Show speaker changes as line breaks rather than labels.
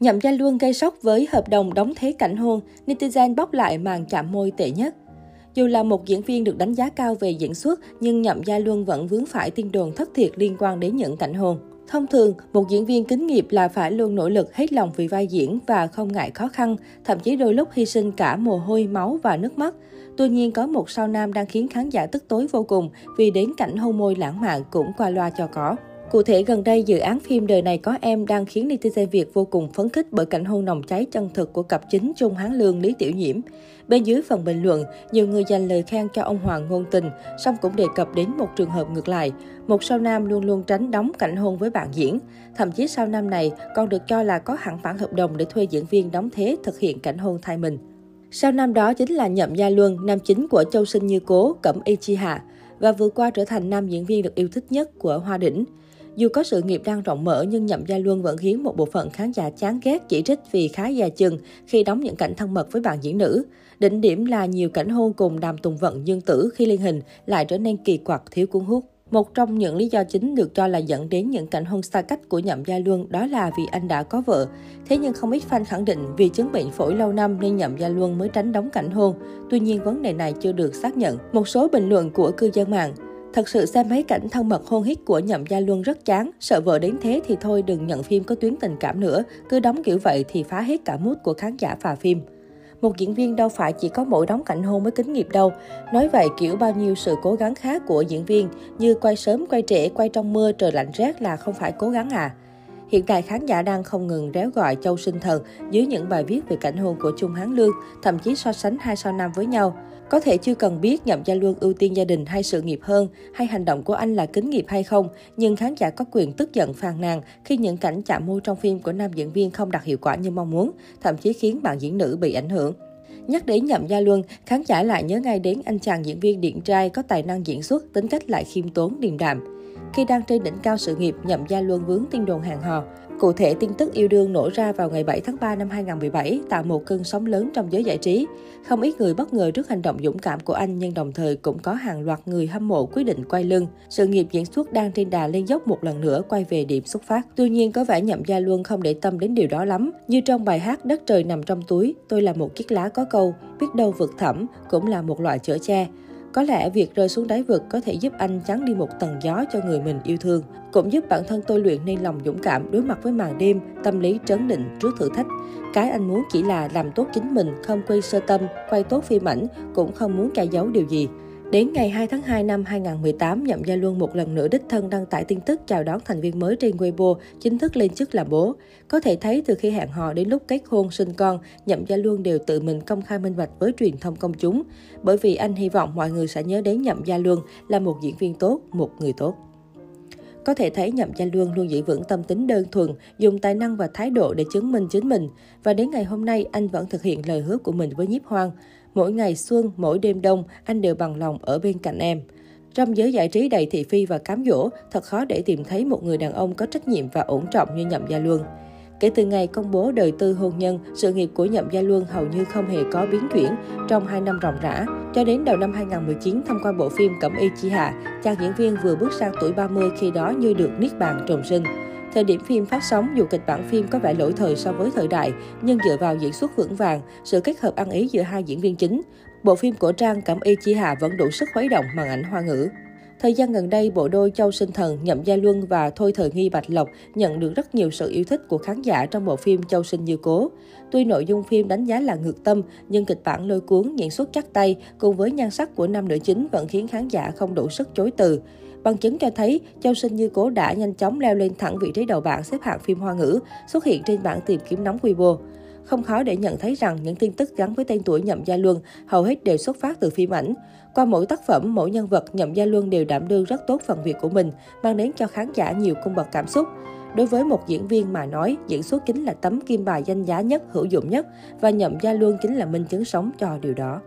Nhậm Gia Luân gây sốc với hợp đồng đóng thế cảnh hôn, netizen bóc lại màn chạm môi tệ nhất. Dù là một diễn viên được đánh giá cao về diễn xuất, nhưng Nhậm Gia Luân vẫn vướng phải tin đồn thất thiệt liên quan đến những cảnh hôn. Thông thường, một diễn viên kính nghiệp là phải luôn nỗ lực hết lòng vì vai diễn và không ngại khó khăn, thậm chí đôi lúc hy sinh cả mồ hôi, máu và nước mắt. Tuy nhiên, có một sao nam đang khiến khán giả tức tối vô cùng vì đến cảnh hôn môi lãng mạn cũng qua loa cho có. Cụ thể, gần đây dự án phim Đời này có em đang khiến netizen Việt vô cùng phấn khích bởi cảnh hôn nồng cháy chân thực của cặp chính Trung Hán Lương Lý Tiểu Nhiễm. Bên dưới phần bình luận, nhiều người dành lời khen cho ông Hoàng ngôn tình, song cũng đề cập đến một trường hợp ngược lại. Một sao nam luôn luôn tránh đóng cảnh hôn với bạn diễn. Thậm chí sao nam này còn được cho là có hẳn bản hợp đồng để thuê diễn viên đóng thế thực hiện cảnh hôn thay mình. Sau năm đó chính là Nhậm Gia Luân, nam chính của Châu Sinh Như Cố, Cẩm Y Chi Hạ, và vừa qua trở thành nam diễn viên được yêu thích nhất của Hoa Đỉnh. Dù có sự nghiệp đang rộng mở, nhưng Nhậm Gia Luân vẫn khiến một bộ phận khán giả chán ghét, chỉ trích vì khá già chừng khi đóng những cảnh thân mật với bạn diễn nữ. Đỉnh điểm là nhiều cảnh hôn cùng Đàm Tùng Vận, Dương Tử khi liên hình lại trở nên kỳ quặc, thiếu cuốn hút. Một trong những lý do chính được cho là dẫn đến những cảnh hôn xa cách của Nhậm Gia Luân đó là vì anh đã có vợ. Thế nhưng không ít fan khẳng định vì chứng bệnh phổi lâu năm nên Nhậm Gia Luân mới tránh đóng cảnh hôn. Tuy nhiên vấn đề này chưa được xác nhận. Một số bình luận của cư dân mạng Thật sự xem mấy cảnh thân mật hôn hít của Nhậm Gia Luân rất chán, sợ vợ đến thế thì thôi đừng nhận phim có tuyến tình cảm nữa, cứ đóng kiểu vậy thì phá hết cả mút của khán giả phà phim. Một diễn viên đâu phải chỉ có mỗi đóng cảnh hôn mới kính nghiệp đâu. Nói vậy kiểu bao nhiêu sự cố gắng khác của diễn viên như quay sớm, quay trễ, quay trong mưa, trời lạnh rét là không phải cố gắng à. Hiện tại khán giả đang không ngừng réo gọi Châu Sinh Thần dưới những bài viết về cảnh hôn của Trung Hán Lương, thậm chí so sánh hai sao nam với nhau. Có thể chưa cần biết Nhậm Gia Luân ưu tiên gia đình hay sự nghiệp hơn, hay hành động của anh là kính nghiệp hay không, nhưng khán giả có quyền tức giận phàn nàn khi những cảnh chạm môi trong phim của nam diễn viên không đạt hiệu quả như mong muốn, thậm chí khiến bạn diễn nữ bị ảnh hưởng. Nhắc đến Nhậm Gia Luân, khán giả lại nhớ ngay đến anh chàng diễn viên điện trai có tài năng diễn xuất, tính cách lại khiêm tốn, điềm đạm. Khi đang trên đỉnh cao sự nghiệp, Nhậm Gia Luân vướng tin đồn hàng hò. Cụ thể, tin tức yêu đương nổ ra vào ngày 7 tháng 3 năm 2017, tạo một cơn sóng lớn trong giới giải trí. Không ít người bất ngờ trước hành động dũng cảm của anh, nhưng đồng thời cũng có hàng loạt người hâm mộ quyết định quay lưng. Sự nghiệp diễn xuất đang trên đà lên dốc một lần nữa quay về điểm xuất phát. Tuy nhiên, có vẻ Nhậm Gia Luân không để tâm đến điều đó lắm. Như trong bài hát Đất trời nằm trong túi, tôi là một chiếc lá có câu, biết đâu vực thẳm, cũng là một loại chở che. Có lẽ việc rơi xuống đáy vực có thể giúp anh chắn đi một tầng gió cho người mình yêu thương, cũng giúp bản thân tôi luyện nên lòng dũng cảm đối mặt với màn đêm, tâm lý trấn định trước thử thách. Cái anh muốn chỉ là làm tốt chính mình, không quay sơ tâm, quay tốt phim ảnh, cũng không muốn che giấu điều gì. Đến ngày 2 tháng 2 năm 2018, Nhậm Gia Luân một lần nữa đích thân đăng tải tin tức chào đón thành viên mới trên Weibo, chính thức lên chức làm bố. Có thể thấy từ khi hẹn hò đến lúc kết hôn sinh con, Nhậm Gia Luân đều tự mình công khai minh bạch với truyền thông công chúng. Bởi vì anh hy vọng mọi người sẽ nhớ đến Nhậm Gia Luân là một diễn viên tốt, một người tốt. Có thể thấy Nhậm Gia Luân luôn giữ vững tâm tính đơn thuần, dùng tài năng và thái độ để chứng minh chính mình. Và đến ngày hôm nay, anh vẫn thực hiện lời hứa của mình với nhiếp hoang. Mỗi ngày xuân, mỗi đêm đông, anh đều bằng lòng ở bên cạnh em. Trong giới giải trí đầy thị phi và cám dỗ, thật khó để tìm thấy một người đàn ông có trách nhiệm và ổn trọng như Nhậm Gia Luân. Kể từ ngày công bố đời tư hôn nhân, sự nghiệp của Nhậm Gia Luân hầu như không hề có biến chuyển trong 2 năm ròng rã. Cho đến đầu năm 2019, thông qua bộ phim Cẩm Y Chi Hạ, chàng diễn viên vừa bước sang tuổi 30 khi đó như được niết bàn trùng sinh. Thời điểm phim phát sóng, dù kịch bản phim có vẻ lỗi thời so với thời đại, nhưng dựa vào diễn xuất vững vàng, sự kết hợp ăn ý giữa hai diễn viên chính, bộ phim cổ trang Cẩm Y Chi Hạ vẫn đủ sức khuấy động màn ảnh hoa ngữ. Thời gian gần đây, bộ đôi Châu Sinh Thần, Nhậm Gia Luân và Thôi Thời Nghi Bạch Lộc nhận được rất nhiều sự yêu thích của khán giả trong bộ phim Châu Sinh Như Cố. Tuy nội dung phim đánh giá là ngược tâm, nhưng kịch bản lôi cuốn, diễn xuất chắc tay cùng với nhan sắc của nam nữ chính vẫn khiến khán giả không đủ sức chối từ. Bằng chứng cho thấy, Châu Sinh Như Cố đã nhanh chóng leo lên thẳng vị trí đầu bảng xếp hạng phim hoa ngữ, xuất hiện trên bảng tìm kiếm nóng Weibo. Không khó để nhận thấy rằng những tin tức gắn với tên tuổi Nhậm Gia Luân hầu hết đều xuất phát từ phim ảnh. Qua mỗi tác phẩm, mỗi nhân vật, Nhậm Gia Luân đều đảm đương rất tốt phần việc của mình, mang đến cho khán giả nhiều cung bậc cảm xúc. Đối với một diễn viên mà nói, diễn xuất chính là tấm kim bài danh giá nhất, hữu dụng nhất và Nhậm Gia Luân chính là minh chứng sống cho điều đó.